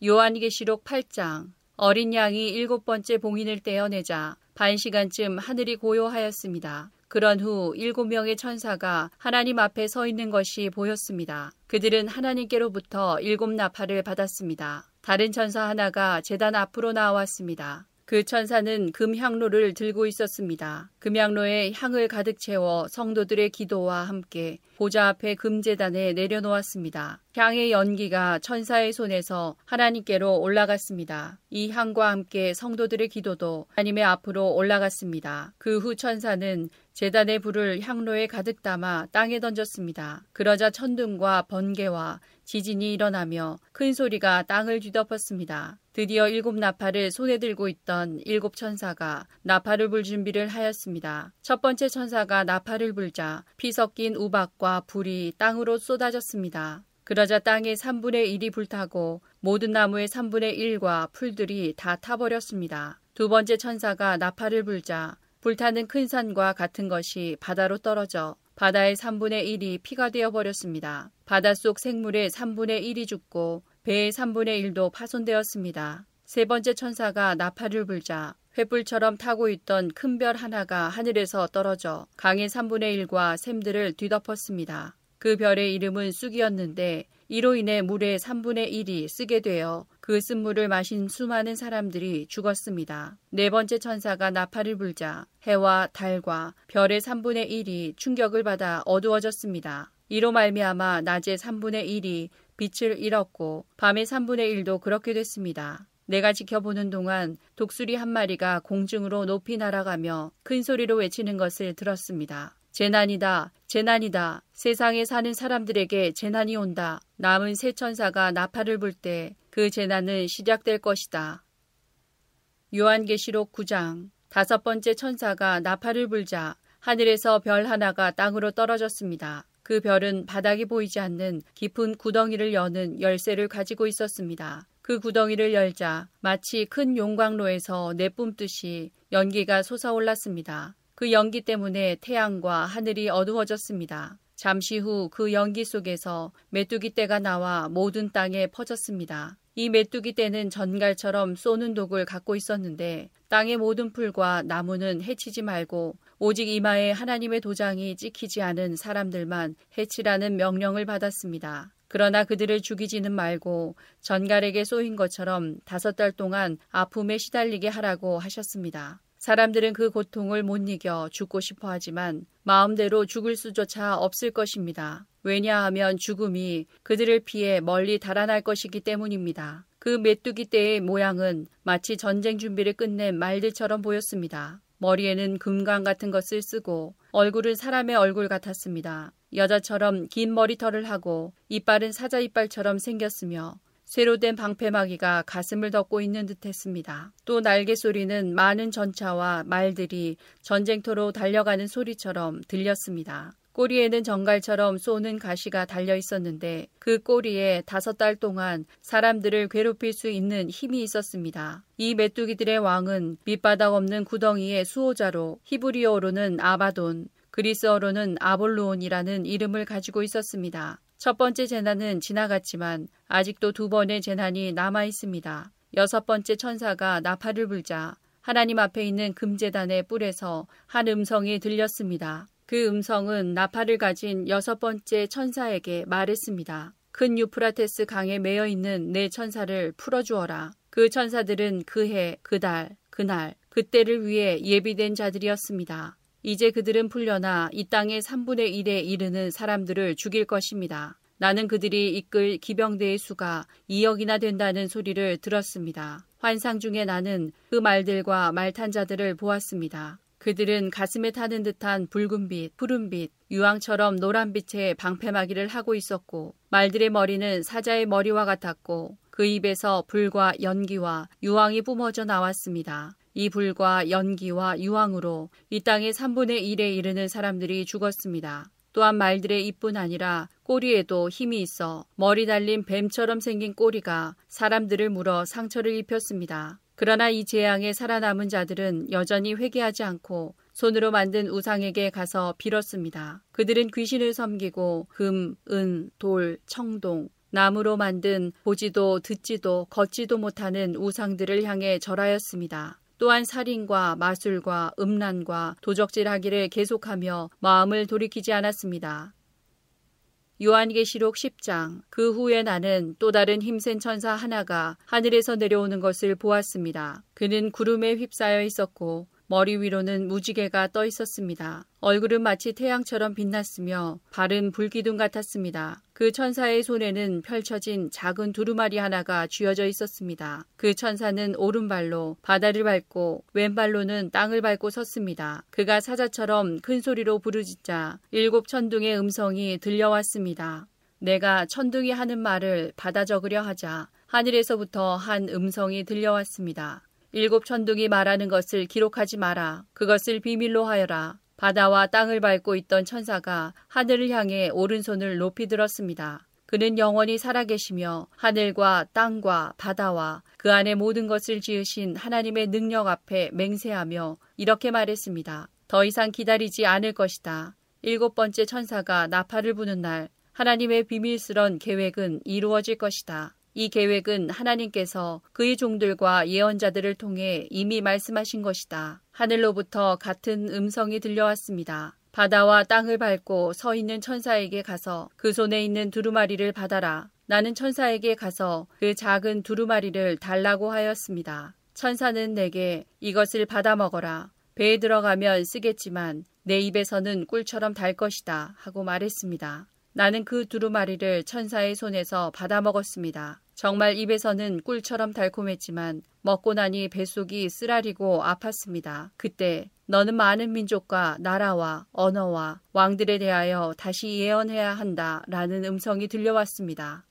요한계시록 8장 어린 양이 일곱 번째 봉인을 떼어내자 반 시간쯤 하늘이 고요하였습니다. 그런 후 일곱 명의 천사가 하나님 앞에 서 있는 것이 보였습니다. 그들은 하나님께로부터 일곱 나팔을 받았습니다. 다른 천사 하나가 재단 앞으로 나왔습니다. 그 천사는 금향로를 들고 있었습니다. 금향로에 향을 가득 채워 성도들의 기도와 함께 보좌 앞에 금재단에 내려놓았습니다. 향의 연기가 천사의 손에서 하나님께로 올라갔습니다. 이 향과 함께 성도들의 기도도 하나님의 앞으로 올라갔습니다. 그 후 천사는 재단의 불을 향로에 가득 담아 땅에 던졌습니다. 그러자 천둥과 번개와 지진이 일어나며 큰 소리가 땅을 뒤덮었습니다. 드디어 일곱 나팔을 손에 들고 있던 일곱 천사가 나팔을 불 준비를 하였습니다. 첫 번째 천사가 나팔을 불자 피 섞인 우박과 불이 땅으로 쏟아졌습니다. 그러자 땅의 3분의 1이 불타고 모든 나무의 3분의 1과 풀들이 다 타버렸습니다. 두 번째 천사가 나팔을 불자 불타는 큰 산과 같은 것이 바다로 떨어져 바다의 3분의 1이 피가 되어 버렸습니다. 바닷속 생물의 3분의 1이 죽고 배의 3분의 1도 파손되었습니다. 세 번째 천사가 나팔을 불자 횃불처럼 타고 있던 큰 별 하나가 하늘에서 떨어져 강의 3분의 1과 샘들을 뒤덮었습니다. 그 별의 이름은 쑥이었는데 이로 인해 물의 3분의 1이 쓰게 되어 그 쓴물을 마신 수많은 사람들이 죽었습니다. 네 번째 천사가 나팔을 불자 해와 달과 별의 3분의 1이 충격을 받아 어두워졌습니다. 이로 말미암아 낮의 3분의 1이 빛을 잃었고 밤의 3분의 1도 그렇게 됐습니다. 내가 지켜보는 동안 독수리 한 마리가 공중으로 높이 날아가며 큰 소리로 외치는 것을 들었습니다. 재난이다, 재난이다. 세상에 사는 사람들에게 재난이 온다. 남은 새 천사가 나팔을 불 때 그 재난은 시작될 것이다. 요한계시록 9장 다섯 번째 천사가 나팔을 불자 하늘에서 별 하나가 땅으로 떨어졌습니다. 그 별은 바닥이 보이지 않는 깊은 구덩이를 여는 열쇠를 가지고 있었습니다. 그 구덩이를 열자 마치 큰 용광로에서 내뿜듯이 연기가 솟아올랐습니다. 그 연기 때문에 태양과 하늘이 어두워졌습니다. 잠시 후 그 연기 속에서 메뚜기 떼가 나와 모든 땅에 퍼졌습니다. 이 메뚜기 떼는 전갈처럼 쏘는 독을 갖고 있었는데 땅의 모든 풀과 나무는 해치지 말고 오직 이마에 하나님의 도장이 찍히지 않은 사람들만 해치라는 명령을 받았습니다. 그러나 그들을 죽이지는 말고 전갈에게 쏘인 것처럼 다섯 달 동안 아픔에 시달리게 하라고 하셨습니다. 사람들은 그 고통을 못 이겨 죽고 싶어 하지만 마음대로 죽을 수조차 없을 것입니다. 왜냐하면 죽음이 그들을 피해 멀리 달아날 것이기 때문입니다. 그 메뚜기 떼의 모양은 마치 전쟁 준비를 끝낸 말들처럼 보였습니다. 머리에는 금강 같은 것을 쓰고 얼굴은 사람의 얼굴 같았습니다. 여자처럼 긴 머리털을 하고 이빨은 사자 이빨처럼 생겼으며 쇠로 된 방패막이가 가슴을 덮고 있는 듯 했습니다. 또 날개 소리는 많은 전차와 말들이 전쟁터로 달려가는 소리처럼 들렸습니다. 꼬리에는 정갈처럼 쏘는 가시가 달려 있었는데 그 꼬리에 다섯 달 동안 사람들을 괴롭힐 수 있는 힘이 있었습니다. 이 메뚜기들의 왕은 밑바닥 없는 구덩이의 수호자로 히브리어로는 아바돈, 그리스어로는 아볼로온이라는 이름을 가지고 있었습니다. 첫 번째 재난은 지나갔지만 아직도 두 번의 재난이 남아 있습니다. 여섯 번째 천사가 나팔을 불자 하나님 앞에 있는 금재단의 뿔에서 한 음성이 들렸습니다. 그 음성은 나팔을 가진 여섯 번째 천사에게 말했습니다. 큰 유프라테스 강에 매여 있는 내 천사를 풀어주어라. 그 천사들은 그 해, 그 달, 그날, 그때를 위해 예비된 자들이었습니다. 이제 그들은 풀려나 이 땅의 3분의 1에 이르는 사람들을 죽일 것입니다. 나는 그들이 이끌 기병대의 수가 2억이나 된다는 소리를 들었습니다. 환상 중에 나는 그 말들과 말탄 자들을 보았습니다. 그들은 가슴에 타는 듯한 붉은빛, 푸른빛, 유황처럼 노란빛의 방패막이를 하고 있었고 말들의 머리는 사자의 머리와 같았고 그 입에서 불과 연기와 유황이 뿜어져 나왔습니다. 이 불과 연기와 유황으로 이 땅의 3분의 1에 이르는 사람들이 죽었습니다. 또한 말들의 입뿐 아니라 꼬리에도 힘이 있어 머리 달린 뱀처럼 생긴 꼬리가 사람들을 물어 상처를 입혔습니다. 그러나 이 재앙에 살아남은 자들은 여전히 회개하지 않고 손으로 만든 우상에게 가서 빌었습니다. 그들은 귀신을 섬기고 금, 은, 돌, 청동, 나무로 만든 보지도 듣지도 걷지도 못하는 우상들을 향해 절하였습니다. 또한 살인과 마술과 음란과 도적질하기를 계속하며 마음을 돌이키지 않았습니다. 요한계시록 10장 그 후에 나는 또 다른 힘센 천사 하나가 하늘에서 내려오는 것을 보았습니다. 그는 구름에 휩싸여 있었고 머리 위로는 무지개가 떠 있었습니다. 얼굴은 마치 태양처럼 빛났으며 발은 불기둥 같았습니다. 그 천사의 손에는 펼쳐진 작은 두루마리 하나가 쥐어져 있었습니다. 그 천사는 오른발로 바다를 밟고 왼발로는 땅을 밟고 섰습니다. 그가 사자처럼 큰 소리로 부르짖자 일곱 천둥의 음성이 들려왔습니다. 내가 천둥이 하는 말을 받아 적으려 하자 하늘에서부터 한 음성이 들려왔습니다. 일곱 천둥이 말하는 것을 기록하지 마라. 그것을 비밀로 하여라. 바다와 땅을 밟고 있던 천사가 하늘을 향해 오른손을 높이 들었습니다. 그는 영원히 살아계시며 하늘과 땅과 바다와 그 안에 모든 것을 지으신 하나님의 능력 앞에 맹세하며 이렇게 말했습니다. 더 이상 기다리지 않을 것이다. 일곱 번째 천사가 나팔을 부는 날 하나님의 비밀스런 계획은 이루어질 것이다. 이 계획은 하나님께서 그의 종들과 예언자들을 통해 이미 말씀하신 것이다. 하늘로부터 같은 음성이 들려왔습니다. 바다와 땅을 밟고 서 있는 천사에게 가서 그 손에 있는 두루마리를 받아라. 나는 천사에게 가서 그 작은 두루마리를 달라고 하였습니다. 천사는 내게 이것을 받아 먹어라. 배에 들어가면 쓰겠지만 내 입에서는 꿀처럼 달 것이다 하고 말했습니다. 나는 그 두루마리를 천사의 손에서 받아 먹었습니다. 정말 입에서는 꿀처럼 달콤했지만 먹고 나니 뱃속이 쓰라리고 아팠습니다. 그때 너는 많은 민족과 나라와 언어와 왕들에 대하여 다시 예언해야 한다 라는 음성이 들려왔습니다.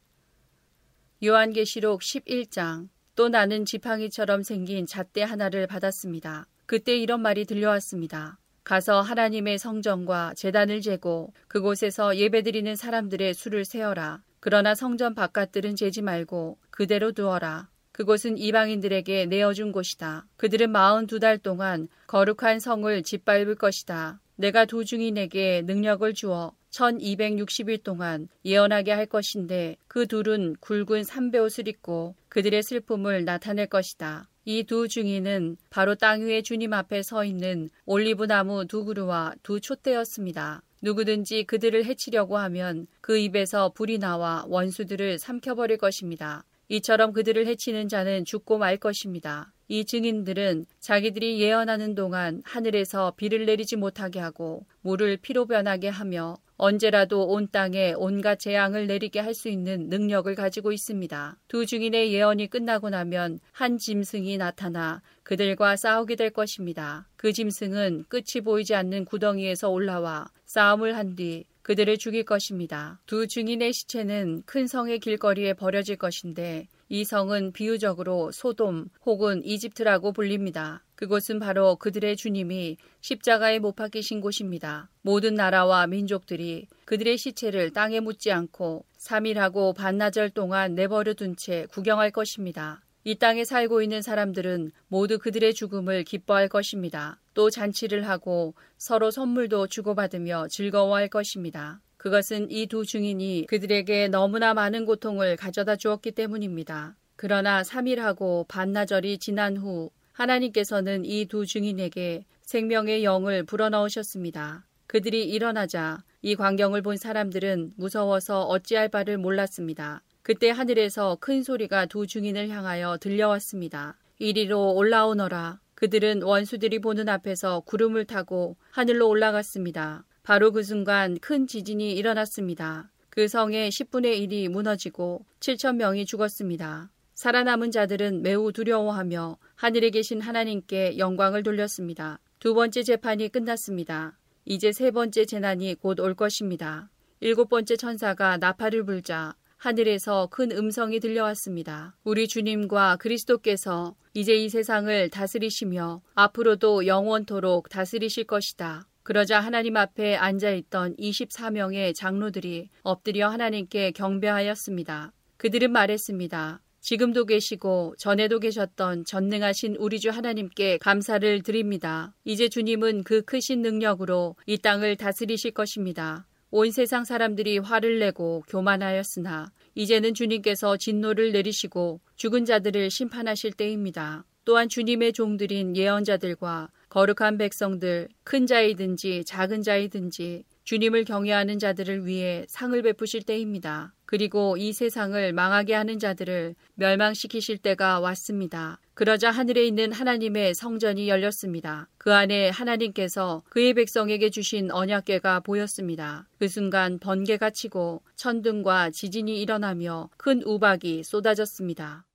요한계시록 11장 또 나는 지팡이처럼 생긴 잣대 하나를 받았습니다. 그때 이런 말이 들려왔습니다. 가서 하나님의 성전과 재단을 재고 그곳에서 예배드리는 사람들의 수를 세어라. 그러나 성전 바깥들은 재지 말고 그대로 두어라. 그곳은 이방인들에게 내어준 곳이다. 그들은 마흔 두 달 동안 거룩한 성을 짓밟을 것이다. 내가 두 중인에게 능력을 주어 1260일 동안 예언하게 할 것인데 그 둘은 굵은 삼배 옷을 입고 그들의 슬픔을 나타낼 것이다. 이 두 중인은 바로 땅 위에 주님 앞에 서 있는 올리브 나무 두 그루와 두 촛대였습니다. 누구든지 그들을 해치려고 하면 그 입에서 불이 나와 원수들을 삼켜버릴 것입니다. 이처럼 그들을 해치는 자는 죽고 말 것입니다. 이 증인들은 자기들이 예언하는 동안 하늘에서 비를 내리지 못하게 하고 물을 피로 변하게 하며 언제라도 온 땅에 온갖 재앙을 내리게 할 수 있는 능력을 가지고 있습니다. 두 증인의 예언이 끝나고 나면 한 짐승이 나타나 그들과 싸우게 될 것입니다. 그 짐승은 끝이 보이지 않는 구덩이에서 올라와 싸움을 한 뒤 그들을 죽일 것입니다. 두 증인의 시체는 큰 성의 길거리에 버려질 것인데 이 성은 비유적으로 소돔 혹은 이집트라고 불립니다. 그곳은 바로 그들의 주님이 십자가에 못 박히신 곳입니다. 모든 나라와 민족들이 그들의 시체를 땅에 묻지 않고 3일하고 반나절 동안 내버려 둔 채 구경할 것입니다. 이 땅에 살고 있는 사람들은 모두 그들의 죽음을 기뻐할 것입니다. 또 잔치를 하고 서로 선물도 주고받으며 즐거워할 것입니다. 그것은 이 두 증인이 그들에게 너무나 많은 고통을 가져다 주었기 때문입니다. 그러나 3일하고 반나절이 지난 후 하나님께서는 이 두 증인에게 생명의 영을 불어넣으셨습니다. 그들이 일어나자 이 광경을 본 사람들은 무서워서 어찌할 바를 몰랐습니다. 그때 하늘에서 큰 소리가 두 증인을 향하여 들려왔습니다. 이리로 올라오너라. 그들은 원수들이 보는 앞에서 구름을 타고 하늘로 올라갔습니다. 바로 그 순간 큰 지진이 일어났습니다. 그 성의 10분의 1이 무너지고 7천 명이 죽었습니다. 살아남은 자들은 매우 두려워하며 하늘에 계신 하나님께 영광을 돌렸습니다. 두 번째 재판이 끝났습니다. 이제 세 번째 재난이 곧 올 것입니다. 일곱 번째 천사가 나팔을 불자 하늘에서 큰 음성이 들려왔습니다. 우리 주님과 그리스도께서 이제 이 세상을 다스리시며 앞으로도 영원토록 다스리실 것이다. 그러자 하나님 앞에 앉아 있던 24명의 장로들이 엎드려 하나님께 경배하였습니다. 그들은 말했습니다. 지금도 계시고 전에도 계셨던 전능하신 우리 주 하나님께 감사를 드립니다. 이제 주님은 그 크신 능력으로 이 땅을 다스리실 것입니다. 온 세상 사람들이 화를 내고 교만하였으나 이제는 주님께서 진노를 내리시고 죽은 자들을 심판하실 때입니다. 또한 주님의 종들인 예언자들과 거룩한 백성들, 큰 자이든지 작은 자이든지 주님을 경외하는 자들을 위해 상을 베푸실 때입니다. 그리고 이 세상을 망하게 하는 자들을 멸망시키실 때가 왔습니다. 그러자 하늘에 있는 하나님의 성전이 열렸습니다. 그 안에 하나님께서 그의 백성에게 주신 언약궤가 보였습니다. 그 순간 번개가 치고 천둥과 지진이 일어나며 큰 우박이 쏟아졌습니다.